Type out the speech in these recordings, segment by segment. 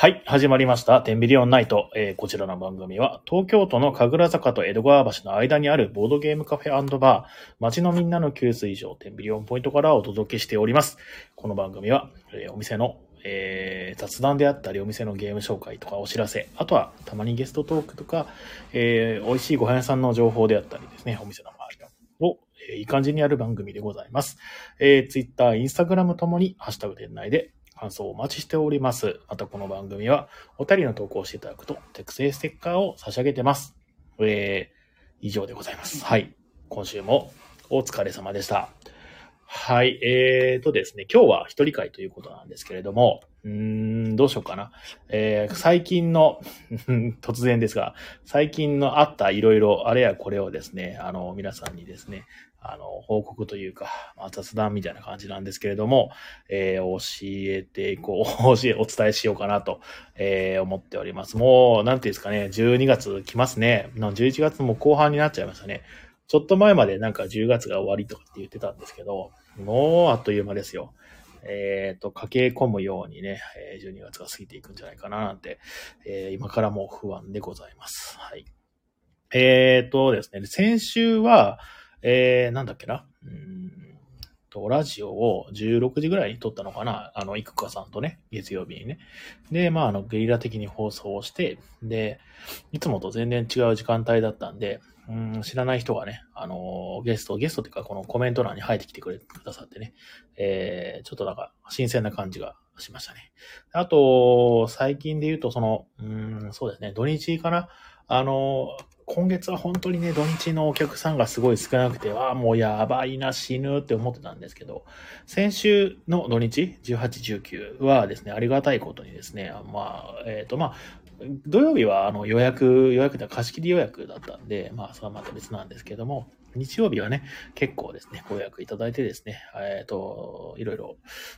はい、始まりました。テンビリオンナイト。えーこちらの番組は、東京都の神楽坂と江戸川橋の間にあるボードゲームカフェバー、街のみんなの給水所、テンビリオンポイントからお届けしております。この番組は、えーお店の、えー雑談であったり、お店のゲーム紹介とかお知らせ、あとはたまにゲストトークとか、えー美味しいご飯屋さんの情報であったりですね、お店の周りを、えいい感じにやる番組でございます。えー、Twitter、Instagram ともに、ハッシュタグ店内で感想をお待ちしております。またこの番組は、お便りの投稿をしていただくと、特製ステッカーを差し上げてます。えー、以上でございます。はい。今週もお疲れ様でした。はい。えーとですね、今日は一人会ということなんですけれども、うーん、どうしようかな。えー、最近の、突然ですが、最近のあったいろいろあれやこれをですね、あの、皆さんにですね、あの、報告というか、まあ、雑談みたいな感じなんですけれども、えー教えていこう、教え、お伝えしようかなと、えー思っております。もう、なんていうんですかね、12月来ますね。11月も後半になっちゃいましたね。ちょっと前までなんか10月が終わりとかって言ってたんですけど、もうあっという間ですよ。えっ、と、駆け込むようにね、12月が過ぎていくんじゃないかななんて、えー今からも不安でございます。はい。えっ、とですね、先週は、えー、なんだっけな？うんと、ラジオを16時ぐらいに撮ったのかな？あの、いくかさんとね、月曜日にね。で、まあ、あの、ゲリラ的に放送をして、で、いつもと全然違う時間帯だったんで、うん、知らない人がね、あの、ゲスト、ゲストっていうか、このコメント欄に入ってきてくれ、くださってね、えー、ちょっとなんか、新鮮な感じがしましたね。あと、最近で言うと、その、うん、そうですね、土日かな？あの、今月は本当にね、土日のお客さんがすごい少なくて、ああ、もうやばいな、死ぬって思ってたんですけど、先週の土日、18、19はですね、ありがたいことにですね、まあ、えっ、と、まあ、土曜日はあの予約、予約で貸し切り予約だったんで、まあ、それはまた別なんですけども、日曜日はね、結構ですね、ご予約いただいてですね、えっ、と、いろいろ、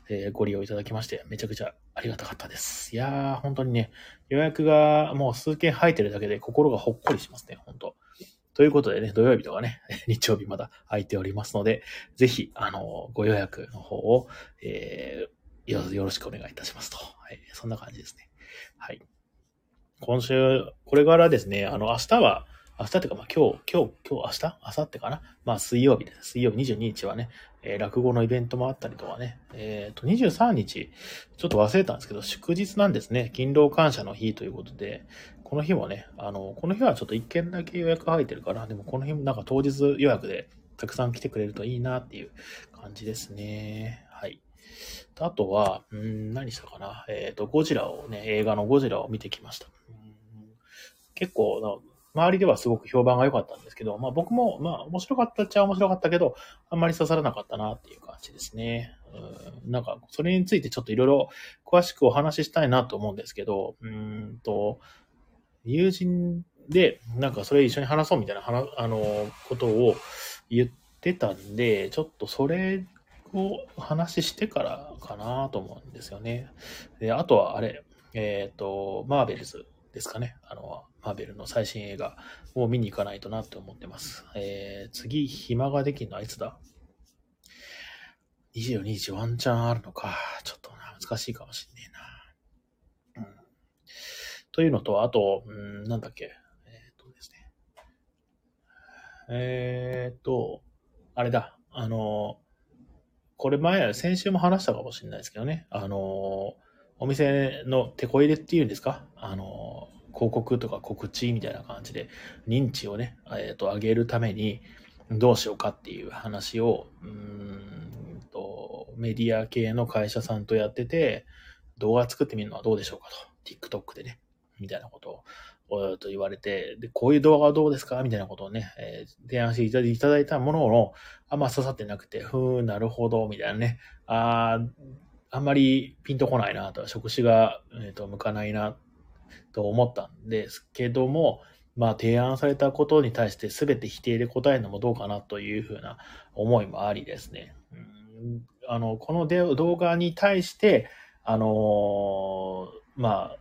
えーご利用いただきまして、めちゃくちゃありがたかったです。いやー、本当にね、予約がもう数件入ってるだけで心がほっこりしますね、本当ということでね、土曜日とかね、日曜日まだ空いておりますので、ぜひ、あの、ご予約の方を、えーよろしくお願いいたしますと。はい、そんな感じですね。はい。今週、これからですね、あの、明日は、明日っていうか、まあ、今日、今日、今日、明日？明後日かな？まあ、水曜日です。水曜日22日はね、えー落語のイベントもあったりとかね、えっ、と、23日、ちょっと忘れたんですけど、祝日なんですね。勤労感謝の日ということで、この日もね、あの、この日はちょっと一件だけ予約入ってるから、でもこの日もなんか当日予約でたくさん来てくれるといいなっていう感じですね。はい。あとは、うん、何したかな？えっ、と、ゴジラをね、映画のゴジラを見てきました。結構、周りではすごく評判が良かったんですけど、まあ僕も、まあ面白かったっちゃ面白かったけど、あんまり刺さらなかったなっていう感じですね。うん、なんか、それについてちょっといろいろ詳しくお話ししたいなと思うんですけど、うんと、友人で、なんかそれ一緒に話そうみたいな、あの、ことを言ってたんで、ちょっとそれを話してからかなと思うんですよね。で、あとはあれ、えっ、と、マーベルズですかね。あの、マーベルの最新映画を見に行かないとなって思ってます。えー、次、暇ができるのはいつだ ?22 日ワンチャンあるのか。ちょっとな、難しいかもしんねえな。うん。というのと、あと、うん、なんだっけ？えっ、とですね。えっ、と、あれだ。あの、これ前、先週も話したかもしれないですけどね。あの、お店の手こ入れっていうんですか？あの、広告とか告知みたいな感じで認知をね、えっ、と、上げるためにどうしようかっていう話を、うんと、メディア系の会社さんとやってて、動画作ってみるのはどうでしょうかと。TikTok でね、みたいなことを、と言われて、で、こういう動画はどうですか？みたいなことをね、えー提案していただいたものの、あんま刺さってなくて、ふーん、なるほど、みたいなね、ああんまりピンとこないなと、職種が、えーと向かないな。と思ったんですけども、まあ提案されたことに対して全て否定で答えるのもどうかなというふうな思いもありですね。うんあの、この動画に対して、あのまあ、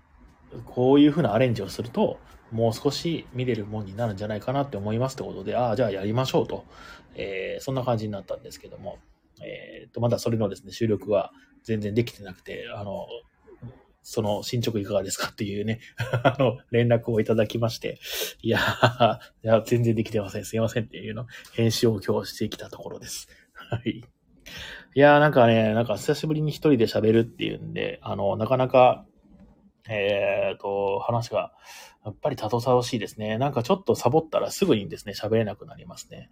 こういうふうなアレンジをすると、もう少し見れるもんになるんじゃないかなって思いますってことで、ああ、じゃあやりましょうと、えーそんな感じになったんですけども、えーと、まだそれのですね、収録は全然できてなくて、あの、その進捗いかがですかっていうね、あの、連絡をいただきまして、いやいや、全然できてません。すいませんっていうの、編集を今日してきたところです。はい。いやなんかね、なんか久しぶりに一人で喋るっていうんで、あの、なかなか、えっ、ー、と、話が、やっぱりたどさどしいですね。なんかちょっとサボったらすぐにですね、喋れなくなりますね。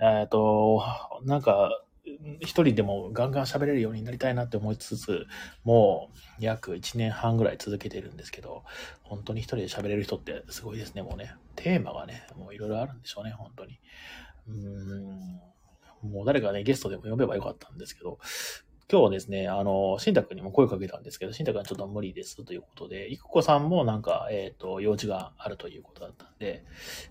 えっ、ー、と、なんか、一人でもガンガン喋れるようになりたいなって思いつつ、もう約1年半ぐらい続けてるんですけど、本当に一人で喋れる人ってすごいですね、もうね。テーマがね、もういろいろあるんでしょうね、本当に。うーん、もう誰かね、ゲストでも呼べばよかったんですけど、今日はですね、あの、新宅にも声かけたんですけど、新宅はちょっと無理ですということで、いくこさんもなんか、えっ、ー、と、用事があるということだったんで、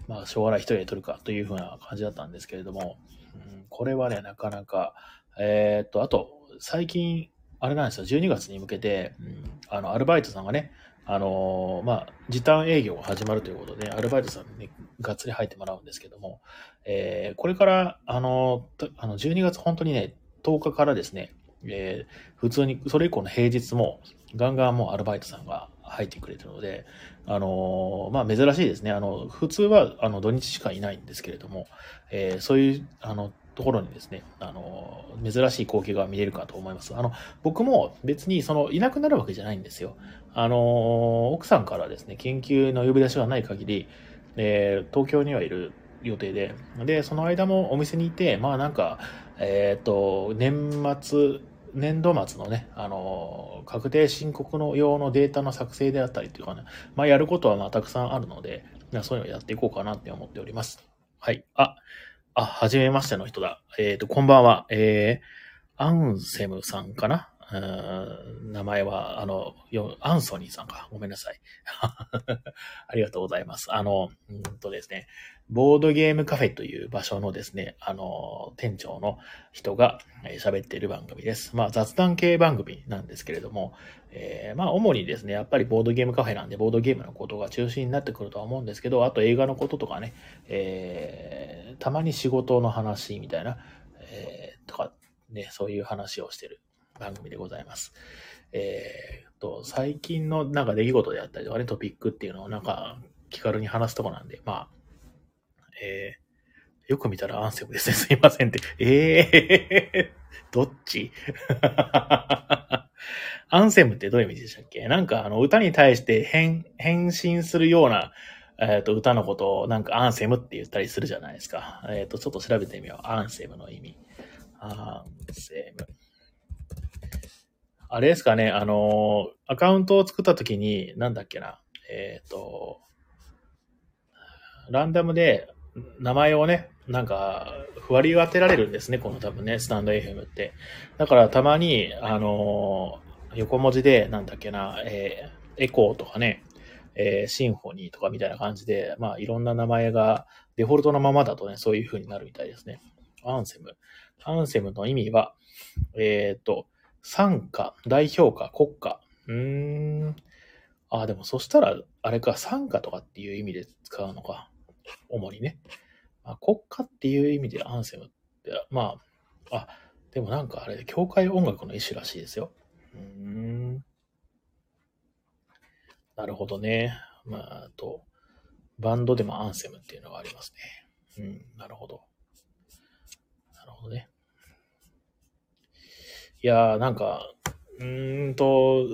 まあ、しょうがない一人で撮るかというふうな感じだったんですけれども、うん、これはね、なかなか、えっ、と、あと、最近、あれなんですよ、12月に向けて、うん、あの、アルバイトさんがね、あのー、まあ、時短営業が始まるということで、アルバイトさんに、がっつり入ってもらうんですけども、えー、これから、あのー、あの、12月本当にね、10日からですね、えー、普通に、それ以降の平日も、ガンガンもうアルバイトさんが入ってくれてるので、あの、まあ、珍しいですね。あの、普通は、あの、土日しかいないんですけれども、えー、そういう、あの、ところにですね、あの、珍しい光景が見れるかと思います。あの、僕も別にその、いなくなるわけじゃないんですよ。あの、奥さんからですね、研究の呼び出しがない限り、えー、東京にはいる予定で、で、その間もお店にいて、まあなんか、えっ、ー、と、年末、年度末のね、あの、確定申告の用のデータの作成であったりというかね、まあやることはまあたくさんあるので、そういうのをやっていこうかなって思っております。はい。あ、あ、はじめましての人だ。えっ、ー、と、こんばんは。えー、アンセムさんかな？名前は、あの、アンソニーさんか。ごめんなさい。ありがとうございます。あの、うんとですね、ボードゲームカフェという場所のですね、あの、店長の人が喋っている番組です。まあ雑談系番組なんですけれども、えー、まあ主にですね、やっぱりボードゲームカフェなんで、ボードゲームのことが中心になってくるとは思うんですけど、あと映画のこととかね、えー、たまに仕事の話みたいな、えー、とか、ね、そういう話をしてる番組でございます。えー、と、最近のなんか出来事であったりとかね、トピックっていうのをなんか気軽に話すとこなんで、まあ、えー、よく見たらアンセムですね。すいませんって。ええー、どっち？アンセムってどういう意味でしたっけ？なんかあの歌に対して変、変身するような、えっ、ー、と、歌のことをなんかアンセムって言ったりするじゃないですか。えっ、ー、と、ちょっと調べてみよう。アンセムの意味。アンセム。あれですかね、あの、アカウントを作った時に、なんだっけな、えっ、ー、と、ランダムで名前をね、なんか、ふわり当てられるんですね、この多分ね、スタンド FM って。だからたまに、あの横文字で、なんだっけな、えー、エコーとかね、えー、シンフォニーとかみたいな感じで、まあ、いろんな名前が、デフォルトのままだとね、そういう風になるみたいですね。アンセム。アンセムの意味は、えっ、ー、と、参加、代表歌、国家。うーん。あ、でもそしたら、あれか、参加とかっていう意味で使うのか。主にね。まあ、国家っていう意味でアンセムって、まあ、あ、でもなんかあれ、教会音楽の一種らしいですよ。うーん。なるほどね。まあ、あと、バンドでもアンセムっていうのがありますね。うん、なるほど。なるほどね。いやー、なんか、うんと、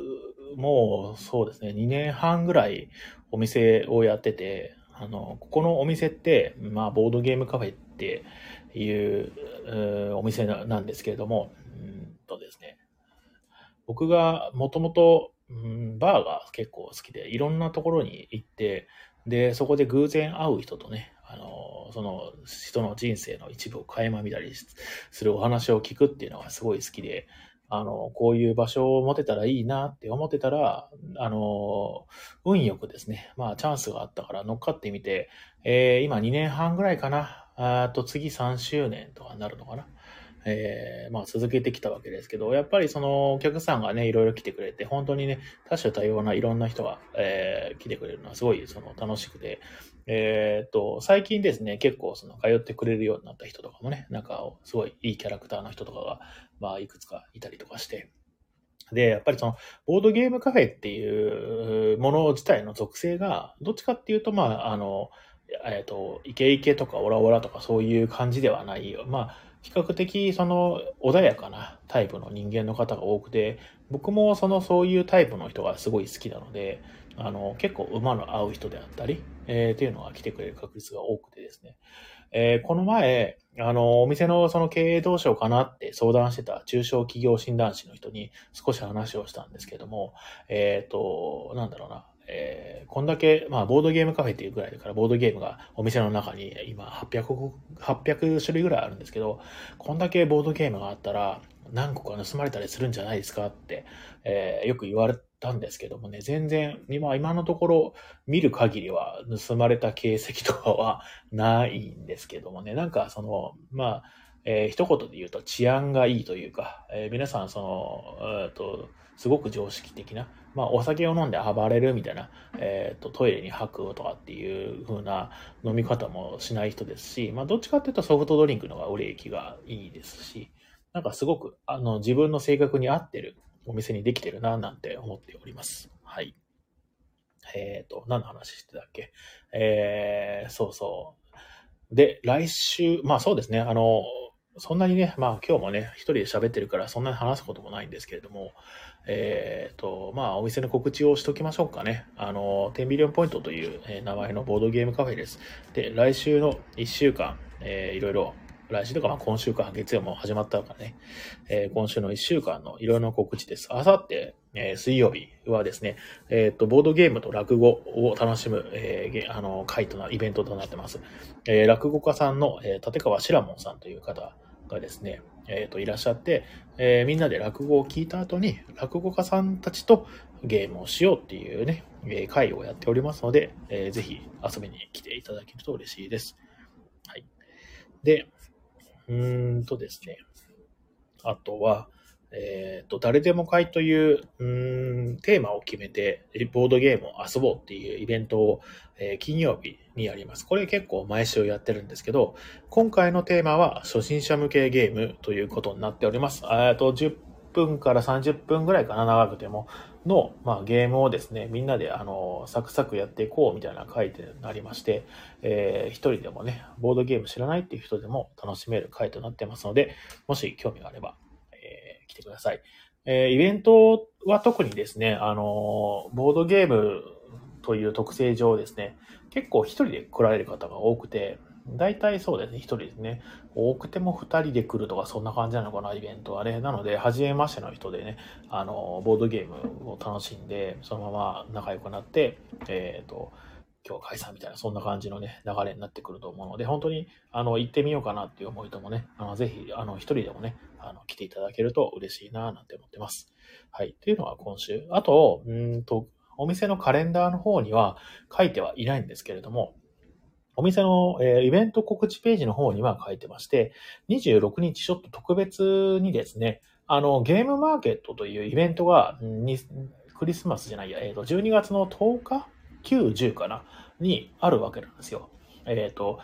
もうそうですね、2年半ぐらいお店をやってて、あの、ここのお店って、まあ、ボードゲームカフェっていうお店なんですけれども、うんとですね、僕がもともとバーが結構好きで、いろんなところに行って、で、そこで偶然会う人とね、その人の人生の一部を垣間見たりするお話を聞くっていうのがすごい好きで、あの、こういう場所を持てたらいいなって思ってたら、あの、運よくですね、まあチャンスがあったから乗っかってみて、えー、今2年半ぐらいかな、あと次3周年とかになるのかな。えー、まあ続けてきたわけですけど、やっぱりそのお客さんがね、いろいろ来てくれて、本当にね、多種多様ないろんな人が、えー、来てくれるのはすごいその楽しくて、えー、っと、最近ですね、結構その通ってくれるようになった人とかもね、なんかすごいいいキャラクターの人とかが、まあいくつかいたりとかして、で、やっぱりその、ボードゲームカフェっていうもの自体の属性が、どっちかっていうと、まあ、あの、えっ、と、イケイケとかオラオラとかそういう感じではないよ。まあ、比較的その穏やかなタイプの人間の方が多くて、僕もそのそういうタイプの人がすごい好きなので、あの、結構馬の合う人であったり、えー、っていうのが来てくれる確率が多くてですね。えー、この前、あの、お店のその経営どうしようかなって相談してた中小企業診断士の人に少し話をしたんですけども、えっ、ー、と、なんだろうな、えー、こんだけ、まあ、ボードゲームカフェっていうぐらいだから、ボードゲームがお店の中に今800、800種類ぐらいあるんですけど、こんだけボードゲームがあったら、何個か盗まれたりするんじゃないですかって、えー、よく言われたんですけどもね、全然、今、今のところ見る限りは盗まれた形跡とかはないんですけどもね、なんかその、まあ、えー、一言で言うと治安がいいというか、えー、皆さんその、えっと、すごく常識的な、まあ、お酒を飲んで暴れるみたいな、えっ、と、トイレに吐くとかっていう風な飲み方もしない人ですし、まあ、どっちかっていうとソフトドリンクの方が売れ行きがいいですし、なんかすごく、あの、自分の性格に合ってるお店にできてるな、なんて思っております。はい。えっ、ー、と、何の話してたっけ？えー、そうそう。で、来週、まあそうですね、あの、そんなにね、まあ今日もね、一人で喋ってるからそんなに話すこともないんですけれども、えっ、ー、と、まあお店の告知をしときましょうかね。あの、10ビリオンポイントという、え名前のボードゲームカフェです。で、来週の1週間、えー、いろいろ来週とか、まあ今週か、月曜も始まったからね、えー、今週の1週間のいろいろな告知です。あさって、えー、水曜日はですね、えっ、と、ボードゲームと落語を楽しむ、えー、あの、会とな、イベントとなってます。えー、落語家さんの、えー、立川志らもんさんという方がですね、えっ、と、いらっしゃって、えー、みんなで落語を聞いた後に、落語家さんたちとゲームをしようっていうね、え、会をやっておりますので、えー、ぜひ遊びに来ていただけると嬉しいです。はい。で、うーんとですね。あとは、えっ、ー、と、誰でも会という、うん、テーマを決めて、ボードゲームを遊ぼうっていうイベントを、えー、金曜日にやります。これ結構毎週やってるんですけど、今回のテーマは初心者向けゲームということになっております。えっと、10分から30分ぐらいかな、長くても。の、まあ、ゲームをですね、みんなであのサクサクやっていこうみたいな回となりまして、えー、一人でもね、ボードゲーム知らないっていう人でも楽しめる回となってますので、もし興味があれば、来てください。えー、イベントは特にですね、あのボードゲームという特性上ですね、結構一人で来られる方が多くて、大体そうですね、一人ですね。多くても二人で来るとか、そんな感じなのかな、イベントはね。なので、初めましての人でね、あの、ボードゲームを楽しんで、そのまま仲良くなって、えっ、ー、と、今日解散みたいな、そんな感じのね、流れになってくると思うので、本当に、あの、行ってみようかなっていう思いともね、あの、ぜひ、あの、一人でもね、あの、来ていただけると嬉しいな、なんて思ってます。はい。っていうのは今週。あと、うんと、お店のカレンダーの方には書いてはいないんですけれども、お店の、えー、イベント告知ページの方には書いてまして、26日ちょっと特別にですね、あの、ゲームマーケットというイベントが、にクリスマスじゃないや、えっ、ー、と、12月の10日 ?9、10かな？にあるわけなんですよ。えっ、ー、と、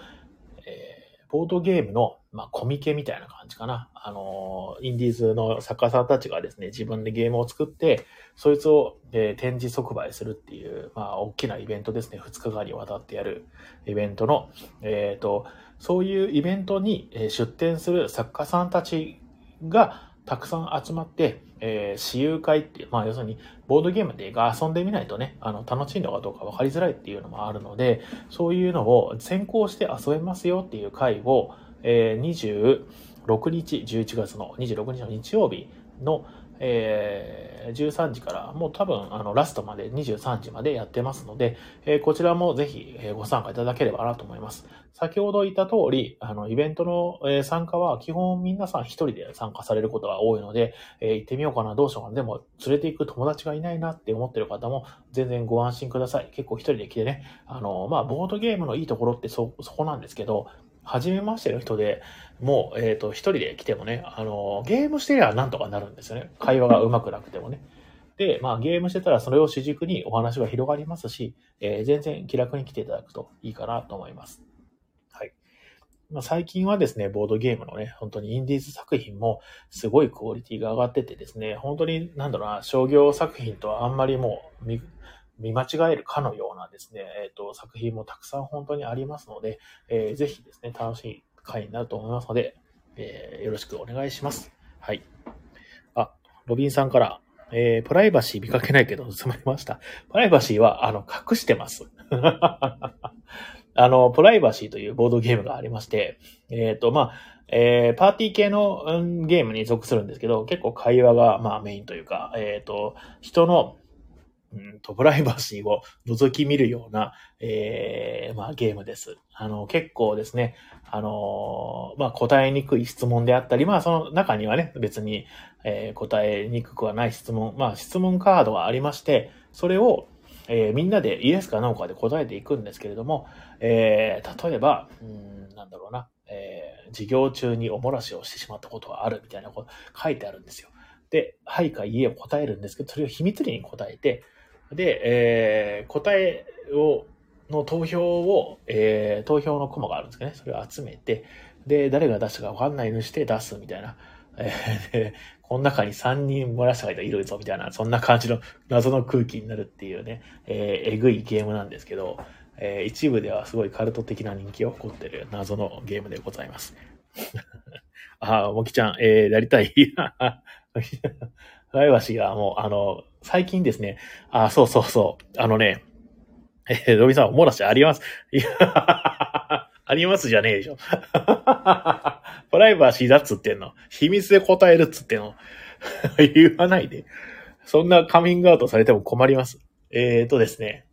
えー、ボードゲームのまあ、コミケみたいな感じかな。あの、インディーズの作家さんたちがですね、自分でゲームを作って、そいつを、えー、展示即売するっていう、まあ、大きなイベントですね。2日間にわたってやるイベントの、えっ、ー、と、そういうイベントに出展する作家さんたちがたくさん集まって、えー、私有会っていう、まあ要するに、ボードゲームで遊んでみないとね、あの、楽しいのかどうか分かりづらいっていうのもあるので、そういうのを先行して遊べますよっていう会を、えー、26日、11月の26日の日曜日の、えー、13時からもう多分あのラストまで23時までやってますので、えー、こちらもぜひ、えご参加いただければなと思います。先ほど言った通り、あの、イベントの、参加は基本皆さん一人で参加されることが多いので、え行ってみようかな、どうしようかな。でも、連れて行く友達がいないなって思ってる方も全然ご安心ください。結構一人で来てね、あの、まあ、ボードゲームのいいところってそ、そこなんですけど、初めましての人で、もう、えっ、ー、と、一人で来てもね、あの、ゲームしてりゃなんとかなるんですよね。会話がうまくなくてもね。で、まあ、ゲームしてたらそれを主軸にお話が広がりますし、えー、全然気楽に来ていただくといいかなと思います。はい。まあ、最近はですね、ボードゲームのね、本当にインディーズ作品もすごいクオリティが上がっててですね、本当になんだろうな、商業作品とはあんまりもう見間違えるかのようなですね、えっ、ー、と、作品もたくさん本当にありますので、えー、ぜひですね、楽しい回になると思いますので、えー、よろしくお願いします。はい。あ、ロビンさんから、えー、プライバシー見かけないけど、詰まりました。プライバシーは、あの、隠してます。あの、プライバシーというボードゲームがありまして、えっ、ー、と、まあ、えー、パーティー系の、うん、ゲームに属するんですけど、結構会話が、まあ、メインというか、えっ、ー、と、人の、うんと、プライバシーを覗き見るような、えー、まあ、ゲームです。あの、結構ですね、あのまあ、答えにくい質問であったり、まあ、その中にはね、別に、えー、答えにくくはない質問、まあ、質問カードがありまして、それを、えー、みんなでイエスかノーかで答えていくんですけれども、えー、例えば、うん、なんだろうな、えー、授業中におもらしをしてしまったことがあるみたいなこと書いてあるんですよ。で、はいかいいえを答えるんですけど、それを秘密裏に答えて、で、えー、答えを、の投票を、えー、投票のコマがあるんですけどね、それを集めて、で、誰が出したかわかんないのして出すみたいな。えー、で、この中に3人漏らした人いるぞみたいな、そんな感じの謎の空気になるっていうね、えー、えぐいゲームなんですけど、えー、一部ではすごいカルト的な人気を誇ってる謎のゲームでございます。あ、もきちゃん、えー、やりたい プライバシがもう、あの、最近ですね、あ、そうそうそう、あのね、えー、ロビさん、漏らしあります。いや、ありますじゃねえでしょ。プライバシーだっつってんの。秘密で答えるっつってんの。言わないで。そんなカミングアウトされても困ります。えーとですね。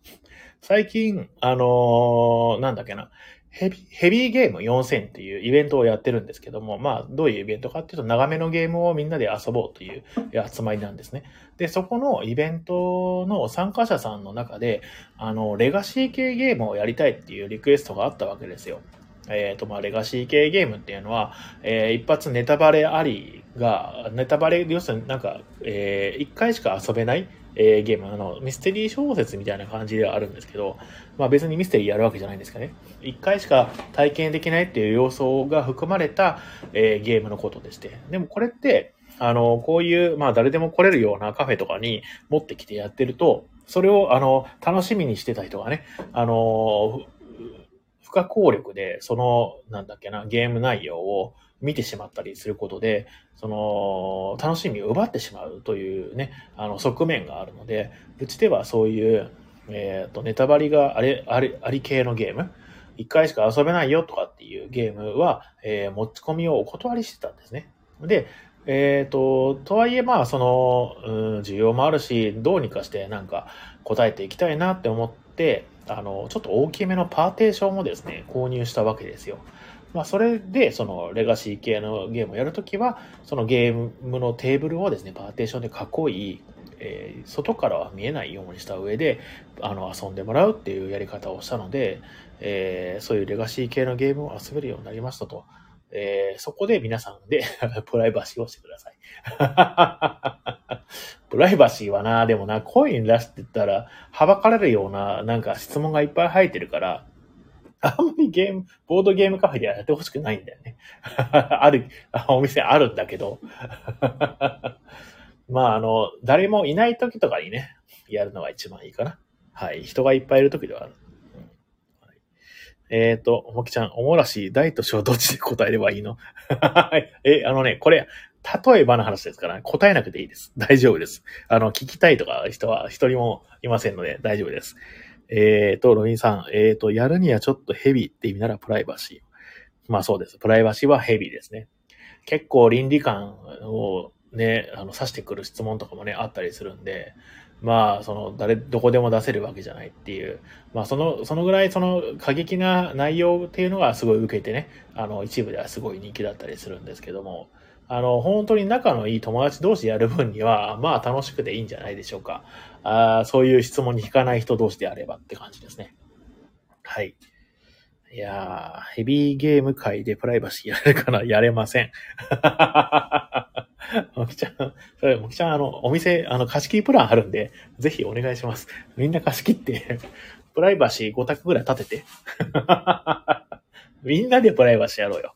最近、あのー、なんだっけな。ヘビヘビーゲーム4000っていうイベントをやってるんですけども、まあ、どういうイベントかっていうと、長めのゲームをみんなで遊ぼうという集まりなんですね。で、そこのイベントの参加者さんの中で、あの、レガシー系ゲームをやりたいっていうリクエストがあったわけですよ。えっ、ー、と、まあ、レガシー系ゲームっていうのは、えー、一発ネタバレありが、ネタバレ、要するになんか、えー、一回しか遊べないえー、ゲーム、あの、ミステリー小説みたいな感じではあるんですけど、まあ別にミステリーやるわけじゃないんですかね。一回しか体験できないっていう要素が含まれた、えー、ゲームのことでして。でもこれって、あの、こういう、まあ誰でも来れるようなカフェとかに持ってきてやってると、それを、あの、楽しみにしてた人がね、あの、不可抗力で、その、なんだっけな、ゲーム内容を見てしまったりすることで、その、楽しみを奪ってしまうというね、あの、側面があるので、うちではそういう、えっ、ー、と、ネタバリがあれ、あり、あり系のゲーム、一回しか遊べないよとかっていうゲームは、えー、持ち込みをお断りしてたんですね。で、えっ、ー、と、とはいえ、まあ、その、うん、需要もあるし、どうにかしてなんか答えていきたいなって思って、あの、ちょっと大きめのパーテーションもですね、購入したわけですよ。まあ、それで、その、レガシー系のゲームをやるときは、そのゲームのテーブルをですね、パーテーションで囲い、えー、外からは見えないようにした上で、あの、遊んでもらうっていうやり方をしたので、えー、そういうレガシー系のゲームを遊べるようになりましたと。えー、そこで皆さんで プライバシーをしてください。プライバシーはな、でもな、コイン出してたら、はばかれるような、なんか質問がいっぱい入ってるから、あんまりゲーム、ボードゲームカフェではやってほしくないんだよね。ある、お店あるんだけど。まあ、あの、誰もいない時とかにね、やるのが一番いいかな。はい。人がいっぱいいる時ではある。うんはい、えっ、ー、と、もきちゃん、おもらし、大と小どっちで答えればいいの？え、あのね、これ、例えばの話ですから、答えなくていいです。大丈夫です。あの、聞きたいとか人は一人もいませんので大丈夫です。えっ、ー、と、ロビンさん、えっ、ー、と、やるにはちょっとヘビーって意味ならプライバシー。まあそうです。プライバシーはヘビーですね。結構倫理観をね、あの、指してくる質問とかもね、あったりするんで、まあ、その、誰、どこでも出せるわけじゃないっていう。まあ、その、そのぐらい、その、過激な内容っていうのがすごい受けてね、あの、一部ではすごい人気だったりするんですけども、あの、本当に仲のいい友達同士やる分には、まあ楽しくていいんじゃないでしょうか。あそういう質問に引かない人同士であればって感じですね。はい。いやー、ヘビーゲーム界でプライバシーやれるかなやれません。もきちゃん、それ、もきちゃん、あの、お店、あの、貸し切りプランあるんで、ぜひお願いします。みんな貸し切って、プライバシー5択ぐらい立てて。みんなでプライバシーやろうよ。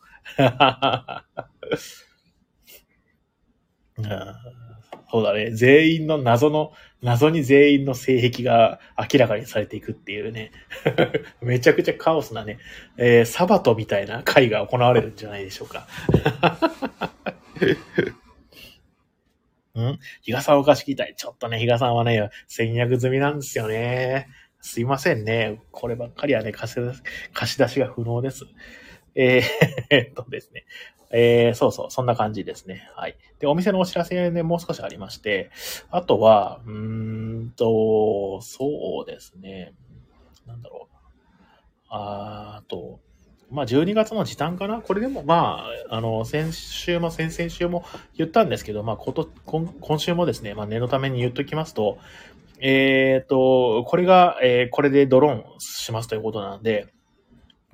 そうだね。全員の謎の、謎に全員の性癖が明らかにされていくっていうね。めちゃくちゃカオスなね、えー、サバトみたいな会が行われるんじゃないでしょうか。ん？比嘉さんお貸し聞きたい。ちょっとね、比嘉さんはね、戦略済みなんですよね。すいませんね。こればっかりはね、貸し出しが不能です。えー、えっとですね。えー、そうそう、そんな感じですね。はい。で、お店のお知らせね、もう少しありまして、あとは、うーんと、そうですね。なんだろう。あと、まあ、12月の時短かな？これでも、まあ、あの、先週も先々週も言ったんですけど、まあ、こと今今週もですね、まあ、念のために言っときますと、えっ、ー、と、これが、えー、これでドローンしますということなんで、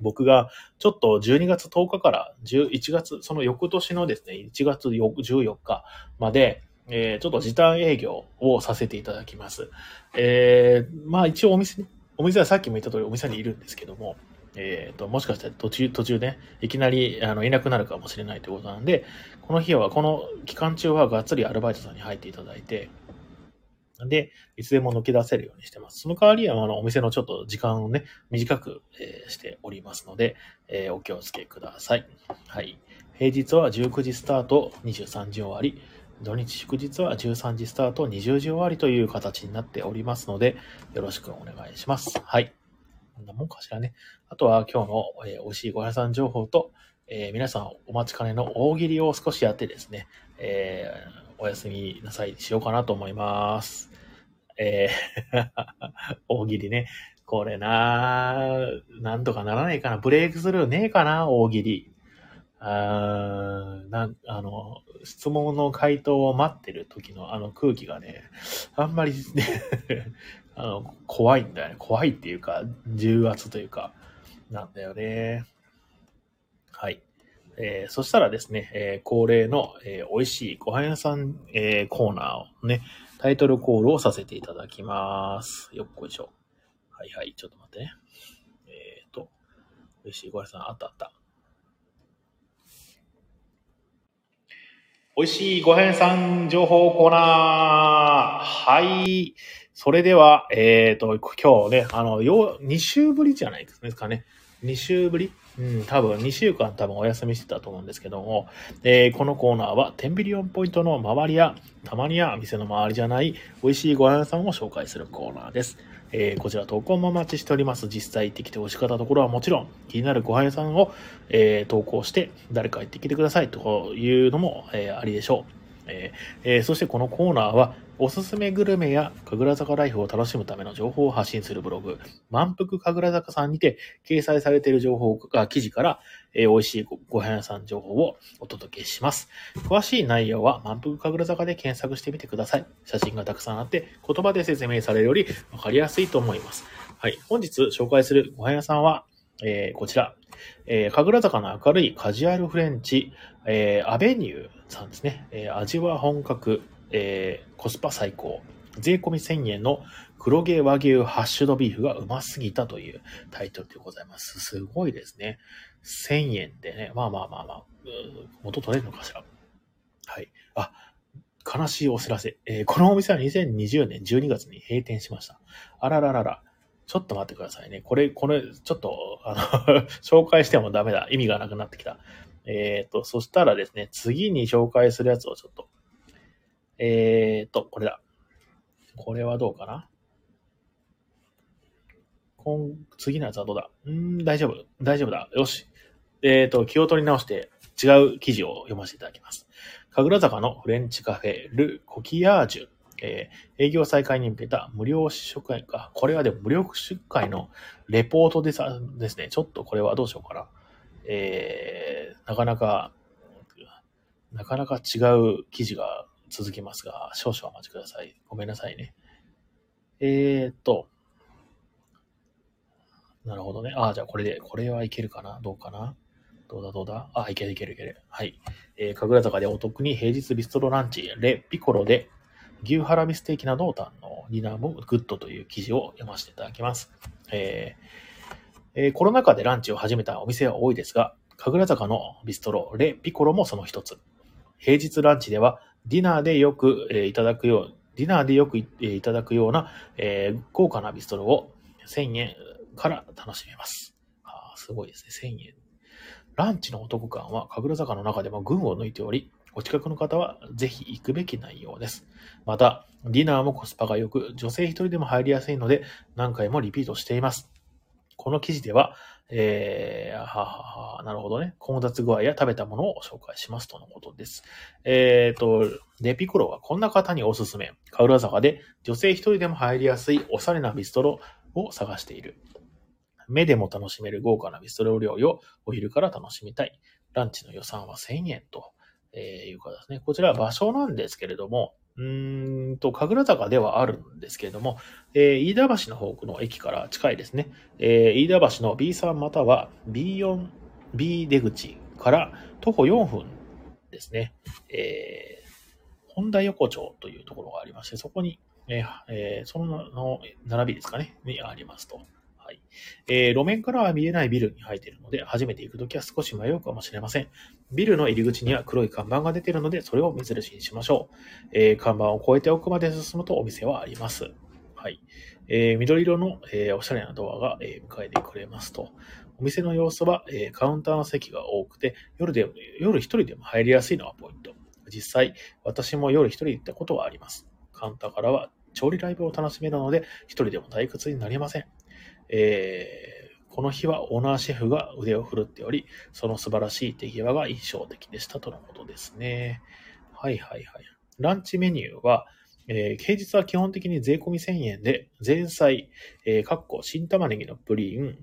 僕がちょっと12月10日から11月、その翌年のですね、1月14日まで、えー、ちょっと時短営業をさせていただきます。えー、まあ一応お店、お店はさっきも言った通りお店にいるんですけども、えっ、ー、と、もしかしたら途中、途中ね、いきなり、あの、いなくなるかもしれないということなんで、この日は、この期間中はがっつりアルバイトさんに入っていただいて、で、いつでも抜け出せるようにしてます。その代わりは、あの、お店のちょっと時間をね、短く、えー、しておりますので、えー、お気をつけください。はい。平日は19時スタート、23時終わり、土日祝日は13時スタート、20時終わりという形になっておりますので、よろしくお願いします。はい。こんなもんかしらね。あとは今日の、えー、美味しいご屋さん情報と、えー、皆さんお待ちかねの大喜利を少しやってですね、えー、おやすみなさいしようかなと思います。えー 大喜利ね。これななんとかならないかな。ブレイクスルーねえかな、大喜利。あなん、あの、質問の回答を待ってる時のあの空気がね、あんまりね あの、怖いんだよね。怖いっていうか、重圧というか、なんだよね。はい。えー、そしたらですね、えー、恒例の、えー、美味しいご飯屋さん、えー、コーナーをね、タイトルコールをさせていただきます。よっこいしょ。はいはい、ちょっと待ってね。えっ、ー、と、美味しいご飯屋さん、あったあった。美味しいご飯屋さん情報コーナー。はい。それでは、えっ、ー、と、今日ね、あの、よう、2週ぶりじゃないですかね。2週ぶりうん、多分2週間多分お休みしてたと思うんですけども、えー、このコーナーはテンビリオンポイントの周りや、たまには店の周りじゃない美味しいご飯屋さんを紹介するコーナーです。えー、こちら投稿もお待ちしております。実際行ってきて美味しかったところはもちろん、気になるご飯屋さんを、えー、投稿して誰か行ってきてくださいというのも、え、ありでしょう。えー、そしてこのコーナーは、おすすめグルメや神楽坂ライフを楽しむための情報を発信するブログ、満腹神楽坂さんにて掲載されている情報が記事から、えー、美味しいご飯屋さん情報をお届けします。詳しい内容は満腹神楽坂で検索してみてください。写真がたくさんあって言葉で説明されるよりわかりやすいと思います。はい。本日紹介するご飯屋さんは、えー、こちら、えー、神楽坂の明るいカジュアルフレンチ、えー、アベニューさんですね。えー、味は本格、えー、コスパ最高。税込み1000円の黒毛和牛ハッシュドビーフがうますぎたというタイトルでございます。すごいですね。1000円でね。まあまあまあまあ、元取れるのかしら。はい。あ、悲しいお知らせ。えー、このお店は2020年12月に閉店しました。あらららら。ちょっと待ってくださいね。これ、これ、ちょっと、あの 紹介してもダメだ。意味がなくなってきた。えっ、ー、と、そしたらですね、次に紹介するやつをちょっと、えっ、ー、と、これだ。これはどうかな？今、次のやつはどうだ？うん大丈夫。大丈夫だ。よし。えっ、ー、と、気を取り直して違う記事を読ませていただきます。神楽坂のフレンチカフェ、ル・コキヤージュ。えー、営業再開に向けた無料試食会か。これはでも無料試食会のレポートでさですね。ちょっとこれはどうしようかな。えー、なかなか、なかなか違う記事が続きますが、少々お待ちください。ごめんなさいね。えー、っと、なるほどね。ああ、じゃあこれで、これはいけるかな？どうかな？どうだ？どうだ？あ、いけるいけるいける。はい。えー、神楽坂でお得に平日ビストロランチ、レ・ピコロで牛ハラミステーキなどを堪能、ディナーもグッドという記事を読ませていただきます。えーえーコロナ禍でランチを始めたお店は多いですが、神楽坂のビストロ、レ・ピコロもその一つ。平日ランチでは、ディナーでよく、えーいただくよう、ディナーでよくい,、えーいただくような、えー豪華なビストロを1000円から楽しめます。あすごいですね、1000円。ランチのお得感は神楽坂の中でも群を抜いており、お近くの方はぜひ行くべき内容です。また、ディナーもコスパが良く、女性一人でも入りやすいので、何回もリピートしています。この記事では、えー、はははなるほどね。混雑具合や食べたものを紹介しますとのことです。えーと、レピコロはこんな方におすすめ。カウラ坂で女性一人でも入りやすいおしゃれなビストロを探している。目でも楽しめる豪華なビストロ料理をお昼から楽しみたい。ランチの予算は1000円と、えいうことですね。こちらは場所なんですけれども、うんと、神楽坂ではあるんですけれども、えー飯田橋の方の駅から近いですね。えー飯田橋の B3 または B4、B 出口から徒歩4分ですね。えー本田横丁というところがありまして、そこに、えーえーそのの並びですかね、にありますと。い。えー路面からは見えないビルに入っているので、初めて行くときは少し迷うかもしれません。ビルの入り口には黒い看板が出ているので、それを目印にしましょう。えー看板を越えて奥まで進むとお店はあります。はい。えー緑色の、えーおしゃれなドアが、えー迎えてくれますと。お店の様子は、えーカウンターの席が多くて、夜で、夜一人でも入りやすいのはポイント。実際、私も夜一人行ったことはあります。カウンターからは調理ライブを楽しめるので、一人でも退屈になりません。えーこの日はオーナーシェフが腕を振るっており、その素晴らしい手際が印象的でしたとのことですね。はいはいはい。ランチメニューは、えー平日は基本的に税込み1000円で、前菜、えー、かっこ新玉ねぎのプリン、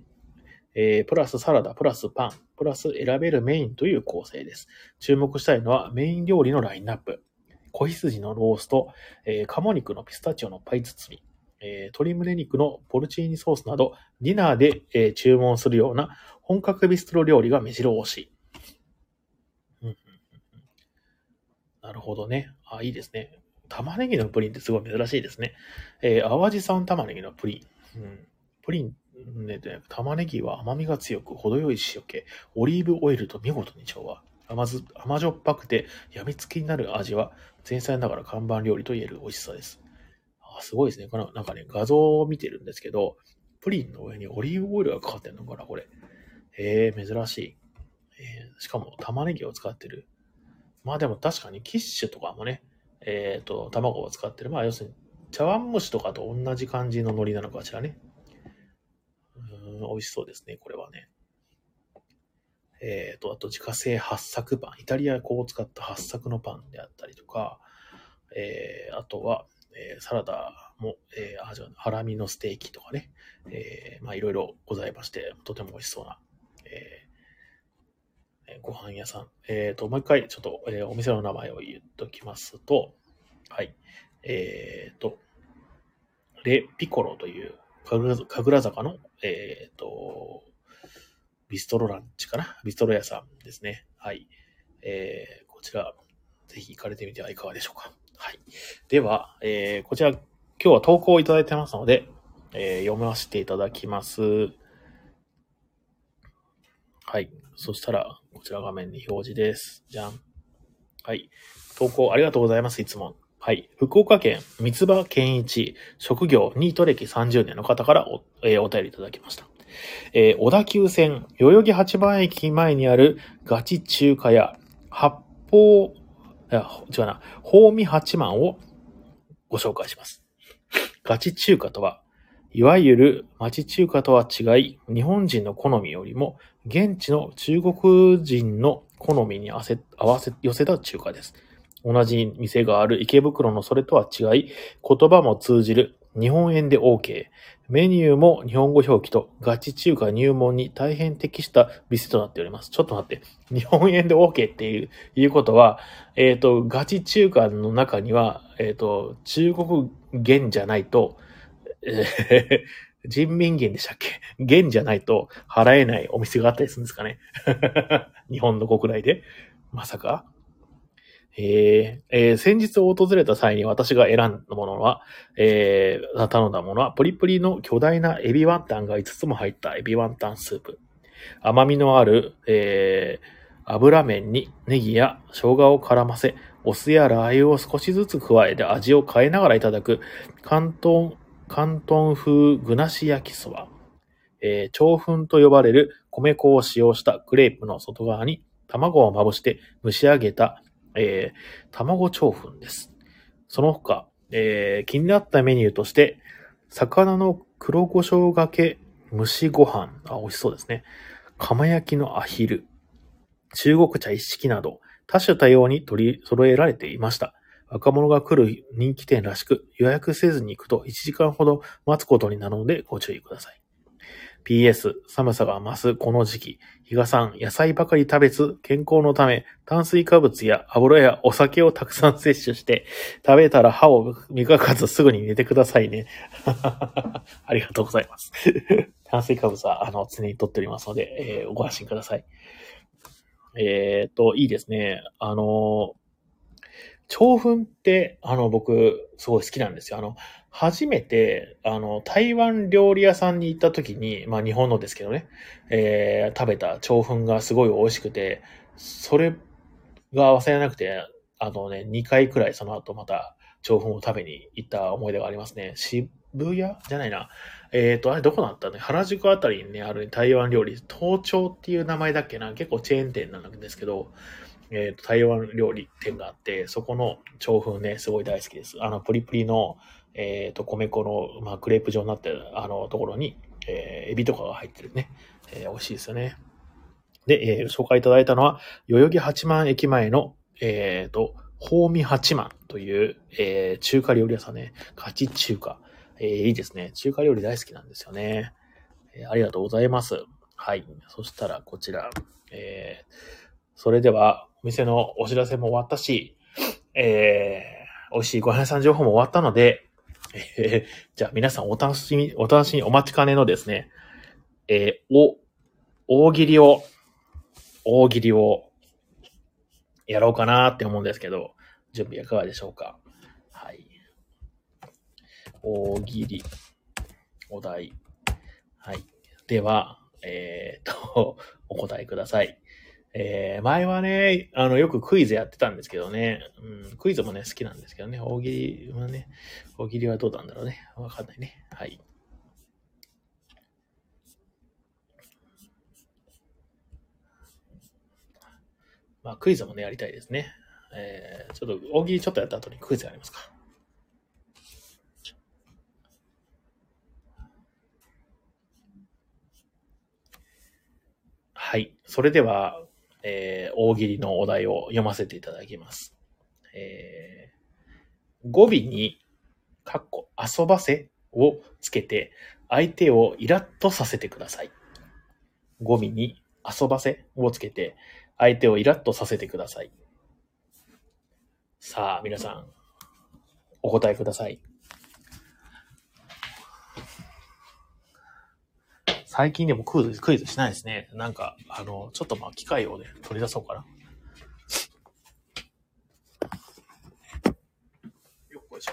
えープラスサラダ、プラスパン、プラス選べるメインという構成です。注目したいのはメイン料理のラインナップ。小羊のロースト、えー鴨肉のピスタチオのパイ包み、えー鶏胸肉のポルチーニソースなど、ディナーで、えー注文するような本格ビストロ料理が目白押し。なるほどね。あ、いいですね。玉ねぎのプリンってすごい珍しいですね。えー淡路産玉ねぎのプリン。うん、プリン、ね、玉ねぎは甘みが強く、程よい塩気、オリーブオイルと見事に調和。甘ず甘じょっぱくて、病みつきになる味は、前菜ながら看板料理と言える美味しさです。あすごいですね。このなんかね、画像を見てるんですけど、プリンの上にオリーブオイルがかかってるのかな、これ。へえ、珍しい。えーしかも玉ねぎを使ってる。まあでも確かにキッシュとかもね、えっ、と、卵を使ってる。まあ要するに、茶碗蒸しとかと同じ感じの海苔なのかしらね。うーん、美味しそうですね、これはね。えっ、と、あと自家製八作パン。イタリア粉を使った八作のパンであったりとか、えー、あとは、えーサラダも、えー、あ、じゃハラミのステーキとかね、えーまあいろいろございまして、とても美味しそうな、えーご飯屋さん。えっ、と、もう一回ちょっと、えーお店の名前を言っときますと、はい。えっ、と、レ・ピコロという神楽坂の、えっ、と、ビストロランチかな？ビストロ屋さんですね。はい。えーこちら、ぜひ行かれてみてはいかがでしょうか。はい。では、えーこちら、今日は投稿をいただいてますので、えー読ませていただきます。はい。そしたら、こちら画面に表示です。じゃん。はい。投稿ありがとうございます。いつも。はい。福岡県三葉健一、職業ニート歴30年の方からお,、えーお便りいただきました。えー小田急線、代々木八番駅前にあるガチ中華屋、八方、いや、違うな、宝味八幡をご紹介します。ガチ中華とは、いわゆる町中華とは違い、日本人の好みよりも、現地の中国人の好みに合わせ、寄せた中華です。同じ店がある池袋のそれとは違い、言葉も通じる、日本円で OK。メニューも日本語表記とガチ中華入門に大変適した店となっております。ちょっと待って。日本円で OK っていう、いうことは、えっ、と、ガチ中華の中には、えっ、と、中国元じゃないと、えー人民元でしたっけ？元じゃないと払えないお店があったりするんですかね 日本の国内でまさかえーえー先日訪れた際に私が選んだものは、えー頼んだものは、プリプリの巨大なエビワンタンが5つも入ったエビワンタンスープ。甘みのある、えー油麺にネギや生姜を絡ませ、お酢やラー油を少しずつ加えて味を変えながらいただく、関東、関東風具なし焼きそば。えー、長粉と呼ばれる米粉を使用したクレープの外側に卵をまぶして蒸し上げた、えー、卵長粉です。その他、えー、気になったメニューとして、魚の黒胡椒がけ蒸しご飯。あ、美味しそうですね。釜焼きのアヒル。中国茶一式など、多種多様に取り揃えられていました。若者が来る人気店らしく、予約せずに行くと1時間ほど待つことになるのでご注意ください。PS、寒さが増すこの時期、日賀さん、野菜ばかり食べず、健康のため、炭水化物や油やお酒をたくさん摂取して、食べたら歯を磨かずすぐに寝てくださいね。ありがとうございます。炭水化物は、あの、常に取っておりますので、えーご安心ください。えっ、と、いいですね。あの、長粉って、あの、僕、すごい好きなんですよ。あの、初めて、あの、台湾料理屋さんに行った時に、まあ日本のですけどね、えー食べた長粉がすごい美味しくて、それが忘れなくて、あのね、2回くらいその後また長粉を食べに行った思い出がありますね。渋谷じゃないな。えっ、と、あれどこだったね原宿あたりにね、ある台湾料理、東町っていう名前だっけな？結構チェーン店なんですけど、えっ、と、台湾料理店があって、そこの長粉ね、すごい大好きです。あの、プリプリの、えっ、と、米粉の、まあ、クレープ状になってる、あの、ところに、えーエビとかが入ってるね。えー美味しいですよね。で、えー紹介いただいたのは、代々木八幡駅前の、えっ、と、宝味八幡という、えー中華料理屋さんね。ガチ中華。えーいいですね。中華料理大好きなんですよね。えーありがとうございます。はい。そしたら、こちら。えーそれでは、お店のお知らせも終わったし、えー、美味しいご飯屋さん情報も終わったので、え ーじゃあ皆さんお楽しみ、お楽しみお待ちかねのですね、えーお、大喜利を、大喜利を、やろうかなって思うんですけど、準備いかがでしょうかはい。大喜利、お題。はい。では、えー、と、お答えください。えー、前はね、あの、よくクイズやってたんですけどね、うん、クイズもね、好きなんですけどね、大喜利はね、大喜利はどうなんだろうね。わかんないね。はい。まあ、クイズもね、やりたいですね。えー、ちょっと、大喜利ちょっとやった後にクイズやりますか。はい。それでは、えー、大喜利のお題を読ませていただきます。えー、語尾に、かっこ、遊ばせをつけて、相手をイラッとさせてください。語尾に、遊ばせをつけて、相手をイラッとさせてください。さあ、皆さん、お答えください。最近でもクイズ、クイズしないですね。なんか、あの、ちょっとまあ、機械をね、取り出そうかな。よっこいしょ。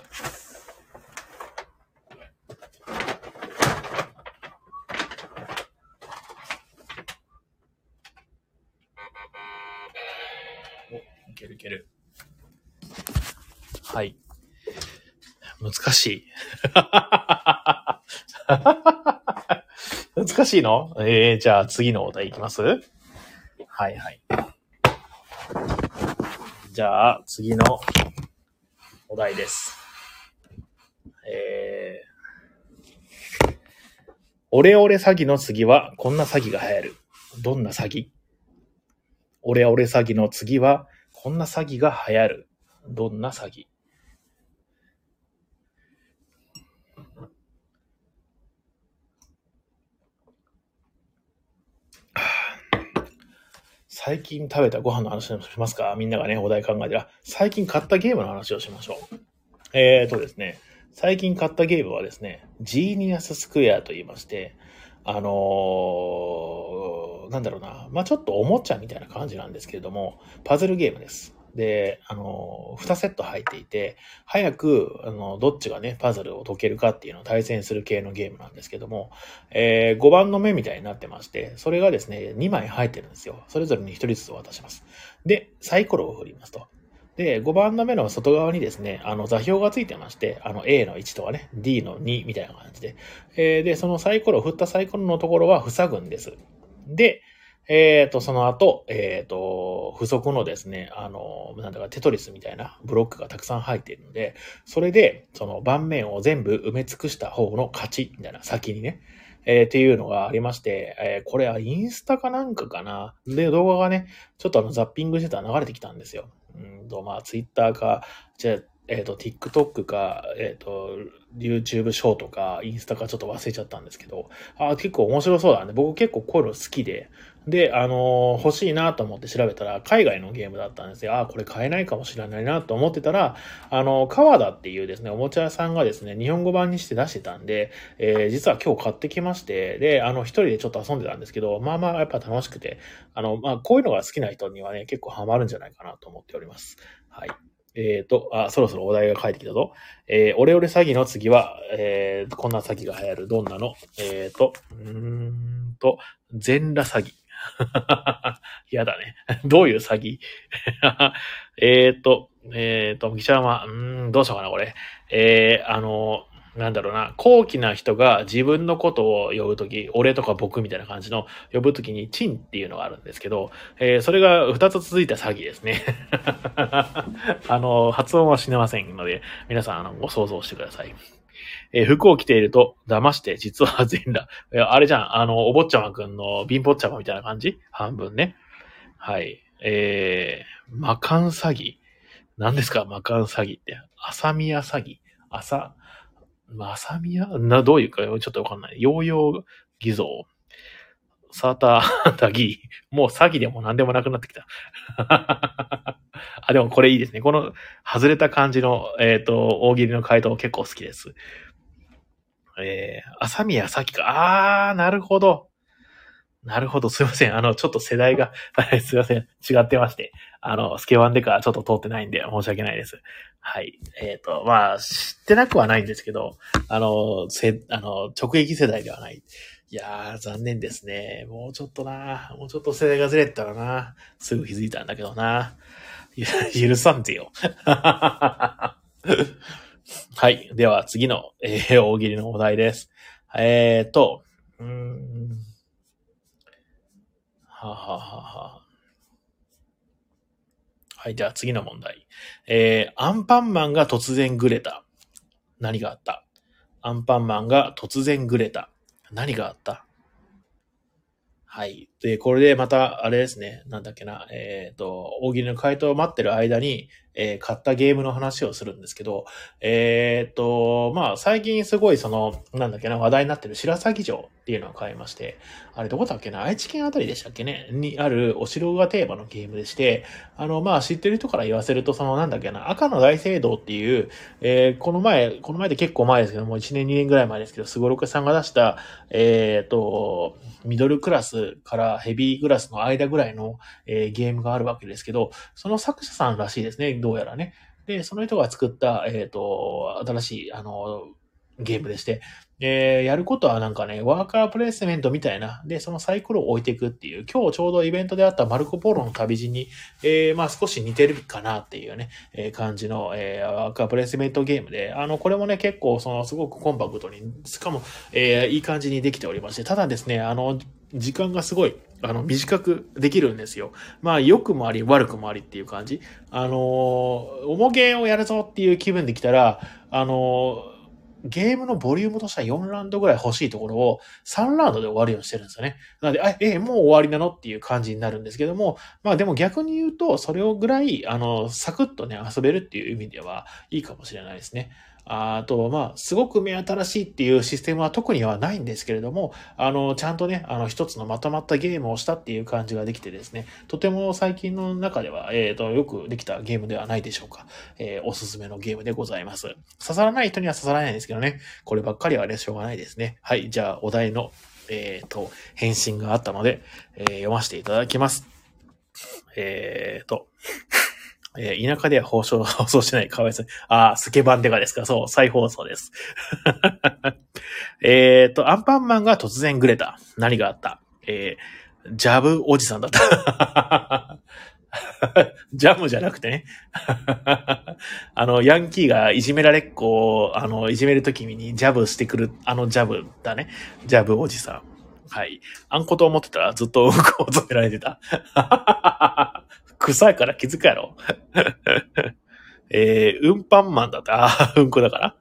お、いけるいける。はい。難しい。難しいの？えー、じゃあ次のお題いきます？はいはい。じゃあ次のお題です。えー、オレオレ詐欺の次はこんな詐欺が流行る。どんな詐欺？オレオレ詐欺の次はこんな詐欺が流行る。どんな詐欺？最近食べたご飯の話をしますか？みんながね、お題考えて、あ、最近買ったゲームの話をしましょう。えーとですね、最近買ったゲームはですね、ジーニアススクエアと言いまして、あのーなんだろうな、まあちょっとおもちゃみたいな感じなんですけれども、パズルゲームです。で、あの、2セット入っていて、早く、あの、どっちがね、パズルを解けるかっていうのを対戦する系のゲームなんですけども、えー、5番の目みたいになってまして、それがですね、2枚入ってるんですよ。それぞれに1人ずつ渡します。で、サイコロを振りますと。で、5番の目の外側にですね、あの座標がついてまして、あの A の1とかね、D の2みたいな感じで、えー、で、そのサイコロ、振ったサイコロのところは塞ぐんです。で、えっ、ー、と、その後、えっ、ー、と、付属のですね、あの、なんだかテトリスみたいなブロックがたくさん入っているので、それで、その盤面を全部埋め尽くした方の勝ち、みたいな、先にね、えー、っていうのがありまして、えー、これはインスタかなんかかな？で、動画がね、ちょっとあの、ザッピングしてたら流れてきたんですよ。うんと、まあ、ツイッターか、じゃあ、えっ、ー、と、TikTok か、えっ、ー、と、YouTube ショーとか、インスタかちょっと忘れちゃったんですけど、あ結構面白そうだね。僕結構こういうの好きで、で、あのー、欲しいなと思って調べたら、海外のゲームだったんですよ。ああ、これ買えないかもしれないなと思ってたら、あの、川田っていうですね、おもちゃ屋さんがですね、日本語版にして出してたんで、えー、実は今日買ってきまして、で、あの、一人でちょっと遊んでたんですけど、まあまあやっぱ楽しくて、あの、まあ、こういうのが好きな人にはね、結構ハマるんじゃないかなと思っております。はい。えっ、ー、と、あ、そろそろお題が返ってきたぞ。え、オレオレ詐欺の次は、えー、こんな詐欺が流行る。どんなの？えっ、と、うーんと、全裸詐欺。嫌だね。どういう詐欺？えっと、えっ、と、ギシャマ、うん、どうしようかな、これ。えー、あの、なんだろうな、高貴な人が自分のことを呼ぶとき、俺とか僕みたいな感じの呼ぶときに、チンっていうのがあるんですけど、えー、それが二つ続いた詐欺ですね。あの、発音はしねませんので、皆さん、あの、ご想像してください。えー、服を着ていると騙して、実は全裸。あれじゃん、あの、お坊ちゃまくんの貧乏ちゃまみたいな感じ？半分ね。はい。えー、魔漢詐欺。何ですか？魔漢詐欺って。朝宮詐欺。朝、まさみやな、どういうかちょっとわかんない。ヨーヨー偽造。サーター タギ。もう詐欺でも何でもなくなってきた。あ、でもこれいいですね。この外れた感じの、えっ、ー、と、大喜利の回答結構好きです。えー、浅宮咲か。あー、なるほど。なるほど。すいません。あの、ちょっと世代が、すいません。違ってまして。あの、スケワンデカちょっと通ってないんで申し訳ないです。はい。えっ、ー、と、まあ、知ってなくはないんですけど、あの、せ、あの、直撃世代ではない。いやー、残念ですね。もうちょっとなもうちょっと世代がずれたらなすぐ気づいたんだけどな許さんぜよ。はい。では、次の、えー、大喜利のお題です。えーと、うん。はははは。はい、じゃあ次の問題。えー、アンパンマンが突然グレた。何があった？アンパンマンが突然グレた。何があった？はい。で、これでまた、あれですね。なんだっけな。えっ、ー、と、大喜利の回答を待ってる間に、えー、買ったゲームの話をするんですけど、えっ、と、まあ、最近すごいその、なんだっけな、話題になってる白鷺城っていうのを買いまして、あれどこだっけな、愛知県あたりでしたっけね、にあるお城がテーマのゲームでして、あの、まあ、知ってる人から言わせると、その、なんだっけな、赤の大聖堂っていう、えー、この前、この前で結構前ですけども、1年2年ぐらい前ですけど、すごろくさんが出した、えっ、と、ミドルクラスからヘビークラスの間ぐらいの、えー、ゲームがあるわけですけど、その作者さんらしいですね。どうやらね。で、その人が作った、えっ、ー、と、新しい、あの、ゲームでして、えー、やることはなんかね、ワーカープレイスメントみたいな、で、そのサイクルを置いていくっていう、今日ちょうどイベントであったマルコポーロの旅路に、えー、まあ少し似てるかなっていうね、えー、感じの、えー、ワーカープレイスメントゲームで、あの、これもね、結構、その、すごくコンパクトに、しかも、えー、いい感じにできておりまして、ただですね、あの、時間がすごい、あの、短くできるんですよ。まあ、良くもあり、悪くもありっていう感じ。あの重ゲーをやるぞっていう気分で来たら、あのゲームのボリュームとしては4ラウンドぐらい欲しいところを3ラウンドで終わるようにしてるんですよね。なので、あ、え、もう終わりなのっていう感じになるんですけども、まあでも逆に言うと、それをぐらい、あの、サクッとね、遊べるっていう意味ではいいかもしれないですね。あと、まあ、すごく目新しいっていうシステムは特にはないんですけれども、あの、ちゃんとね、あの、一つのまとまったゲームをしたっていう感じができてですね、とても最近の中では、えっ、ー、と、よくできたゲームではないでしょうか。えー、おすすめのゲームでございます。刺さらない人には刺さらないんですけどね、こればっかりはね、しょうがないですね。はい、じゃあ、お題の、えっ、ー、と、返信があったので、え、読ませていただきます。えっ、と、えー田舎では放送、放送しない、かわいそう。ああ、スケバンデカですかそう、再放送です。えっと、アンパンマンが突然グレた。何があった？えー、ジャブおじさんだった。ジャムじゃなくてね。あの、ヤンキーがいじめられっ子を、あの、いじめるときにジャブしてくる、あのジャブだね。ジャブおじさん。はい。あんこと思ってたらずっとうんこを止められてた。臭いから気づくやろ。えー、うんぱんマンだった。あーうんこだから。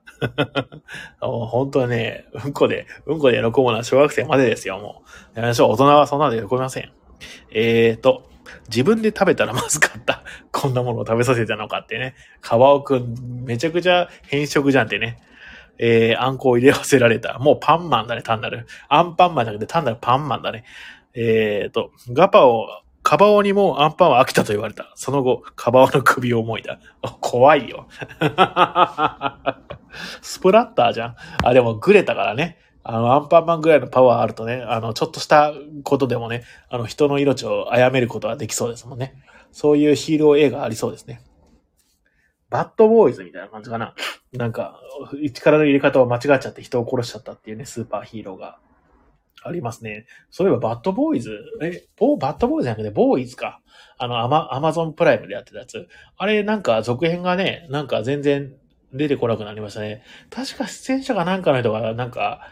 もう本当はね、うんこで、うんこで喜ぶのは小学生までですよ、もう。やめましょう。大人はそんなので喜びません。えーと、自分で食べたらまずかった。こんなものを食べさせたのかってね。カワオくん、めちゃくちゃ変色じゃんってね。えー、あんこを入れ合わせられた。もうパンマンだね、単なる。アンパンマンじゃなくて単なるパンマンだね。えーと、ガパオ、カバオにもアンパンは飽きたと言われた。その後、カバオの首を思いだ。怖いよ。スプラッターじゃん。あ、でもグレたからね。あの、アンパンマンぐらいのパワーあるとね、あの、ちょっとしたことでもね、あの、人の命を殺めることはできそうですもんね。そういうヒーロー映画ありそうですね。バッドボーイズみたいな感じかな。なんか、力の入れ方を間違っちゃって人を殺しちゃったっていうね、スーパーヒーローがありますね。そういえばバッドボーイズ、え、ボバッドボーイズじゃなくてボーイズか。あの、アマ、アマゾンプライムでやってたやつ。あれ、なんか続編がね、なんか全然出てこなくなりましたね。確か出演者がなんかの人が、なんか、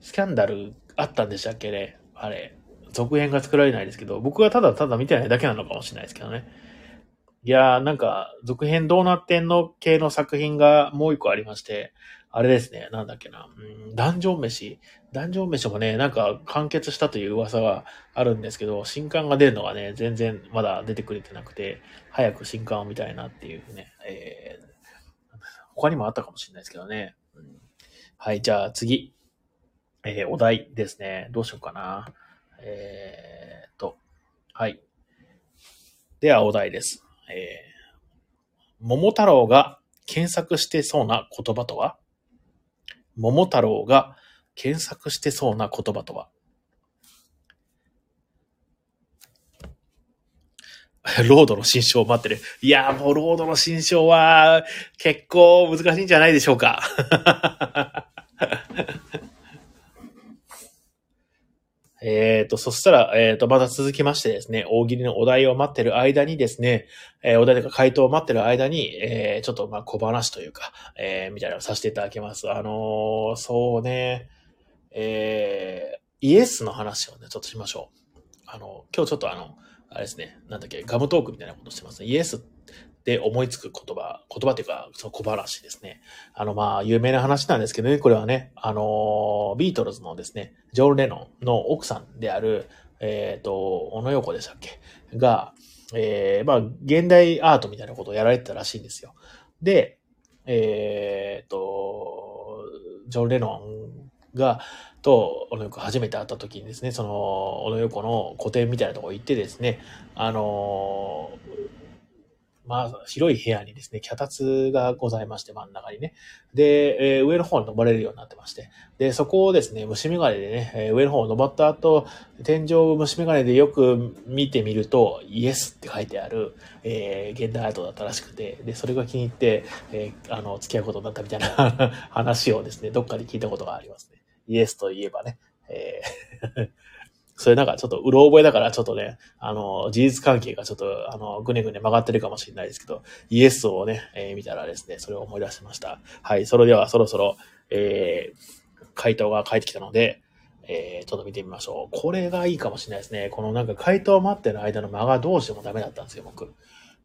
スキャンダルあったんでしたっけね。あれ。続編が作られないですけど、僕がただただ見てないだけなのかもしれないですけどね。いやー、なんか、続編どうなってんの系の作品がもう一個ありまして、あれですね、なんだっけな、うん、ダンジョン飯。ダンジョン飯もね、なんか完結したという噂があるんですけど、新刊が出るのがね、全然まだ出てくれてなくて、早く新刊を見たいなっていうね、えー、他にもあったかもしれないですけどね。うんはい、じゃあ次。えーお題ですね。どうしようかな。えーっと、はい。ではお題です。えー、桃太郎が検索してそうな言葉とは？桃太郎が検索してそうな言葉とは？ロードの新章待ってる。いやもうロードの新章は結構難しいんじゃないでしょうか。えっと、そしたら、えっ、と、また続きましてですね、大喜利のお題を待ってる間にですね、えーお題とか回答を待ってる間に、えーちょっとま小話というか、えーみたいなのをさせていただきます。あのーそうね、えーイエスの話をね、ちょっとしましょう。あの、今日ちょっとあの、あれですね、なんだっけ、ガムトークみたいなことしてますね。イエスで思いつく言葉、言葉っていうか、その小話ですね。あの、まあ、有名な話なんですけどね、これはね、あのビートルズのですね、ジョン・レノンの奥さんである、えっ、と、小野洋子でしたっけ？が、えー、まあ、現代アートみたいなことをやられてたらしいんですよ。で、えっ、と、ジョン・レノンが、と、小野洋子初めて会った時にですね、その、小野洋子の個展みたいなとこ行ってですね、あのまあ、広い部屋にですね、脚立がございまして、真ん中にね。で、えー上の方に登れるようになってまして。で、そこをですね、虫眼鏡でね、えー上の方を登った後、天井を虫眼鏡でよく見てみると、イエスって書いてある、えー現代アートだったらしくて、で、それが気に入って、えーあの、付き合うことになったみたいな 話をですね、どっかで聞いたことがありますね。イエスといえばね。えー それなんかちょっとうろ覚えだからちょっとね、あの、事実関係がちょっと、あの、ぐねぐね曲がってるかもしれないですけど、イエスをね、えー見たらですね、それを思い出しました。はい、それではそろそろ、えー、回答が返ってきたので、えー、ちょっと見てみましょう。これがいいかもしれないですね。このなんか回答を待ってる間の間がどうしてもダメだったんですよ、僕。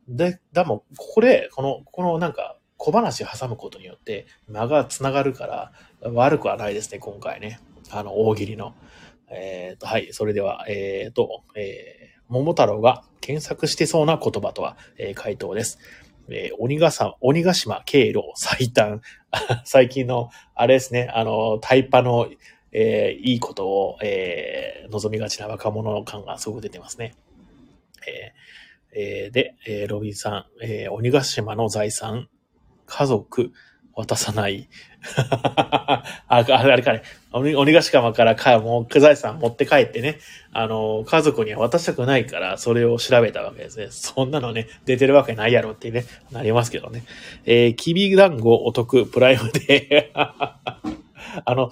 で、だも、ここで、この、このなんか、小話を挟むことによって、間が繋がるから、悪くはないですね、今回ね。あの、大喜利の。えっ、と、はい。それでは、えっ、と、えー、桃太郎が検索してそうな言葉とは、えー回答です。えー鬼ヶさ、鬼ヶ島経路最短。最近の、あれですね、あの、タイパの、えーいいことを、えー望みがちな若者の感がすごく出てますね。えーえーで、えーロビンさん、えー鬼ヶ島の財産、家族、渡さない。ああ、あれかね、鬼ヶ島からか、もう、くざいさん持って帰ってね、あの、家族には渡したくないから、それを調べたわけですね。そんなのね、出てるわけないやろってね、なりますけどね。えー、きび団子お得プライムで あの、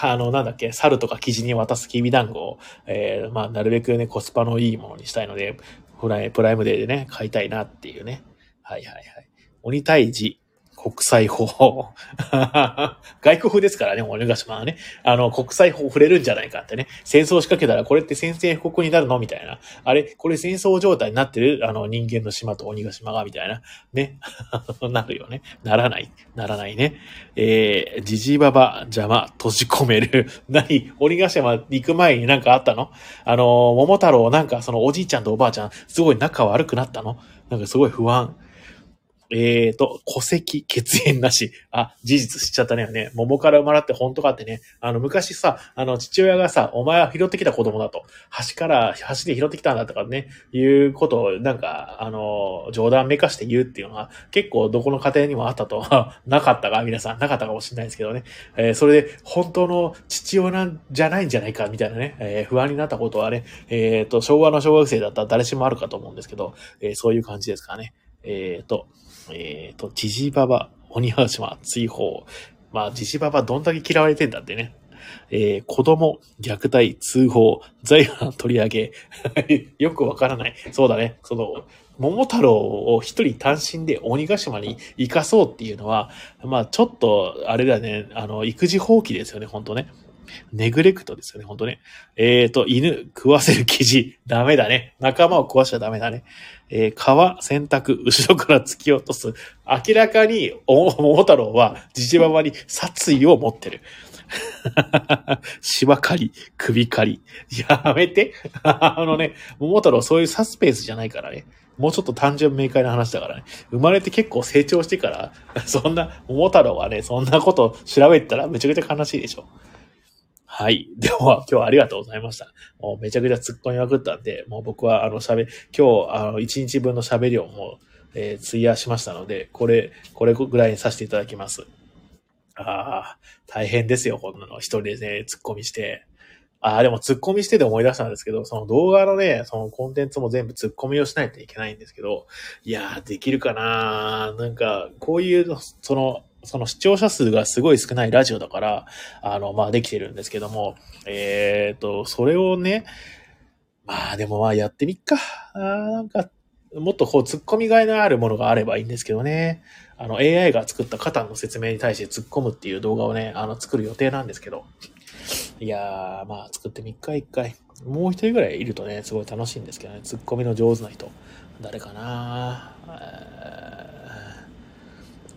あの、なんだっけ、猿とか生地に渡すきび団子を、えー、まあ、なるべくね、コスパのいいものにしたいので、プライムデーでね、買いたいなっていうね。はいはいはい。鬼退治、国際法。外国ですからね、鬼ヶ島はね。あの、国際法触れるんじゃないかってね。戦争仕掛けたらこれって宣戦布告になるのみたいな。あれこれ戦争状態になってるあの、人間の島と鬼ヶ島がみたいな。ね。なるよね。ならない。ならないね。えー、じじばば邪魔、閉じ込める。何？鬼ヶ島行く前になんかあったの？あの、桃太郎なんかそのおじいちゃんとおばあちゃん、すごい仲悪くなったの？なんかすごい不安。えーと、戸籍、血縁なし。あ、事実しちゃったねね。桃から生まれって本当かってね。あの、昔さ、あの、父親がさ、お前は拾ってきた子供だと。橋から、橋で拾ってきたんだとかね、いうことを、なんか、あの、冗談めかして言うっていうのは、結構どこの家庭にもあったと。なかったか、皆さん。なかったかもしれないですけどね。えー、それで、本当の父親なんじゃないんじゃないか、みたいなね、えー、不安になったことはね、えーと、昭和の小学生だったら誰しもあるかと思うんですけど、えー、そういう感じですかね。えーと、えっ、ー、と、ジジババ、鬼ヶ島追放。まあ、ジジババどんだけ嫌われてんだってね。えー、子供、虐待、通報、財産取り上げ。よくわからない。そうだね。その、桃太郎を一人単身で鬼ヶ島に行かそうっていうのは、まあちょっと、あれだね、あの、育児放棄ですよね、本当ね。ネグレクトですよね、本当ね。えっ、ー、と、犬、食わせる生地、ダメだね。仲間を壊しちゃダメだね。えー、皮、洗濯、後ろから突き落とす。明らかに、お、桃太郎は、じじばばに殺意を持ってる。芝刈り、首刈り。やめて。あのね、桃太郎そういうサスペンスじゃないからね。もうちょっと単純明快な話だからね。生まれて結構成長してから、そんな、桃太郎はね、そんなこと調べたらめちゃくちゃ悲しいでしょ。はい。では、今日はありがとうございました。もうめちゃくちゃ突っ込みまくったんで、もう僕はあの喋、今日、あの、1日分の喋りをもう、えー、費やしましたので、これ、これぐらいにさせていただきます。ああ、大変ですよ、こんなの。一人でね、突っ込みして。ああ、でも突っ込みしてで思い出したんですけど、その動画のね、そのコンテンツも全部突っ込みをしないといけないんですけど、いやー、できるかななんか、こういう、その、その視聴者数がすごい少ないラジオだから、あの、まあできてるんですけども、えっ、と、それをね、まあでもまあやってみっか。あなんか、もっとこう突っ込みがいのあるものがあればいいんですけどね。あの AI が作ったカタンの説明に対して突っ込むっていう動画をね、あの作る予定なんですけど。いやー、まあ作ってみっか一回。もう一人ぐらいいるとね、すごい楽しいんですけどね。突っ込みの上手な人。誰かな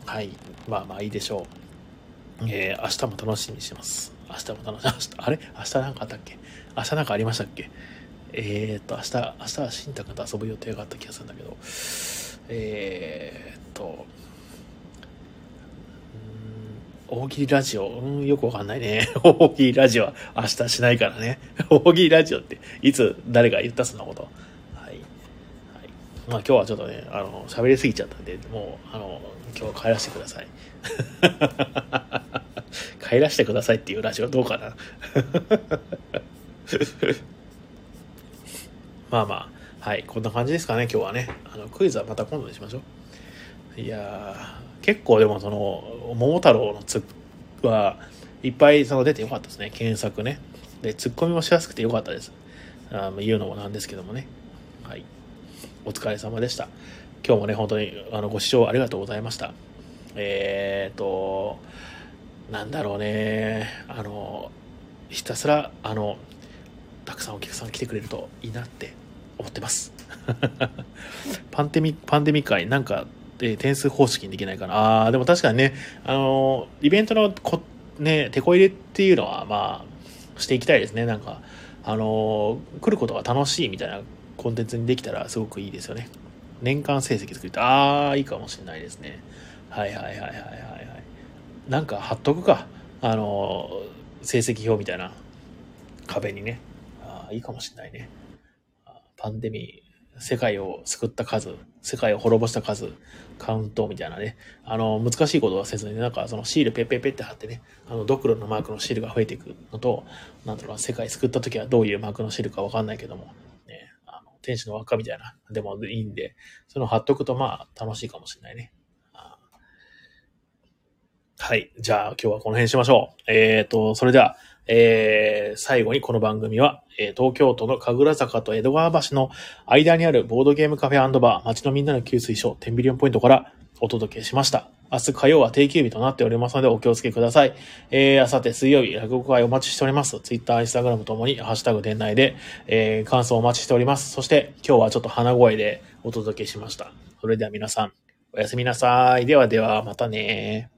はい。まあまあいいでしょう。えー、明日も楽しみにしてます。明日も楽しみ、明日、あれ？明日なんかあったっけ？明日なんかありましたっけ？えー、っと、明日、明日は新宅と遊ぶ予定があった気がするんだけど、えー、っと、大喜利ラジオ、うん、よくわかんないね。大喜利ラジオは明日しないからね。大喜利ラジオっていつ誰が言ったそんなこと。はい。はい、まあ今日はちょっとね、あの、喋りすぎちゃったんで、もう、あの、今日帰らせてください。帰らせてくださいっていうラジオどうかなまあまあ、はい、こんな感じですかね、今日はね。あのクイズはまた今度にしましょう。いやー結構でもその、桃太郎のツッはいっぱいその出てよかったですね、検索ね。で、ツッコミもしやすくてよかったです。あ言うのもなんですけどもね。はい。お疲れ様でした。今日もね、本当にあのご視聴ありがとうございました。えーと、なんだろうね、あの、ひたすら、あの、たくさんお客さん来てくれるといいなって思ってます。パンデミパンデミック会、なんか、え、点数方式にできないかな。あでも確かにね、あの、イベントのこ、ね、手こ入れっていうのは、まあ、していきたいですね。なんか、あの、来ることが楽しいみたいなコンテンツにできたらすごくいいですよね。年間成績作りああ、いいかもしれないですね。はいはいはいはいはいはい。なんか貼っとくか。あの、成績表みたいな壁にね。ああ、いいかもしれないね。パンデミー世界を救った数、世界を滅ぼした数、カウントみたいなね、あの、難しいことはせずに、なんかそのシールペッペッペって貼ってね、あの、ドクロのマークのシールが増えていくのと、なんだろう、世界救った時はどういうマークのシールかわかんないけども、ね、あの、天使の輪っかみたいな、でもいいんで、その貼っとくとまあ楽しいかもしれないね。はい。じゃあ今日はこの辺にしましょう。えっ、ー、と、それでは、えー、最後にこの番組は、えー、東京都の神楽坂と江戸川橋の間にあるボードゲームカフェバー、街のみんなの給水所、10ビリオンポイントからお届けしました。明日火曜は定休日となっておりますのでお気をつけください。えー、あさて水曜日、落語会お待ちしております。ツイッター、インスタグラムともに、ハッシュタグ店内で、えー、感想お待ちしております。そして今日はちょっと鼻声でお届けしました。それでは皆さん、おやすみなさい。ではでは、またね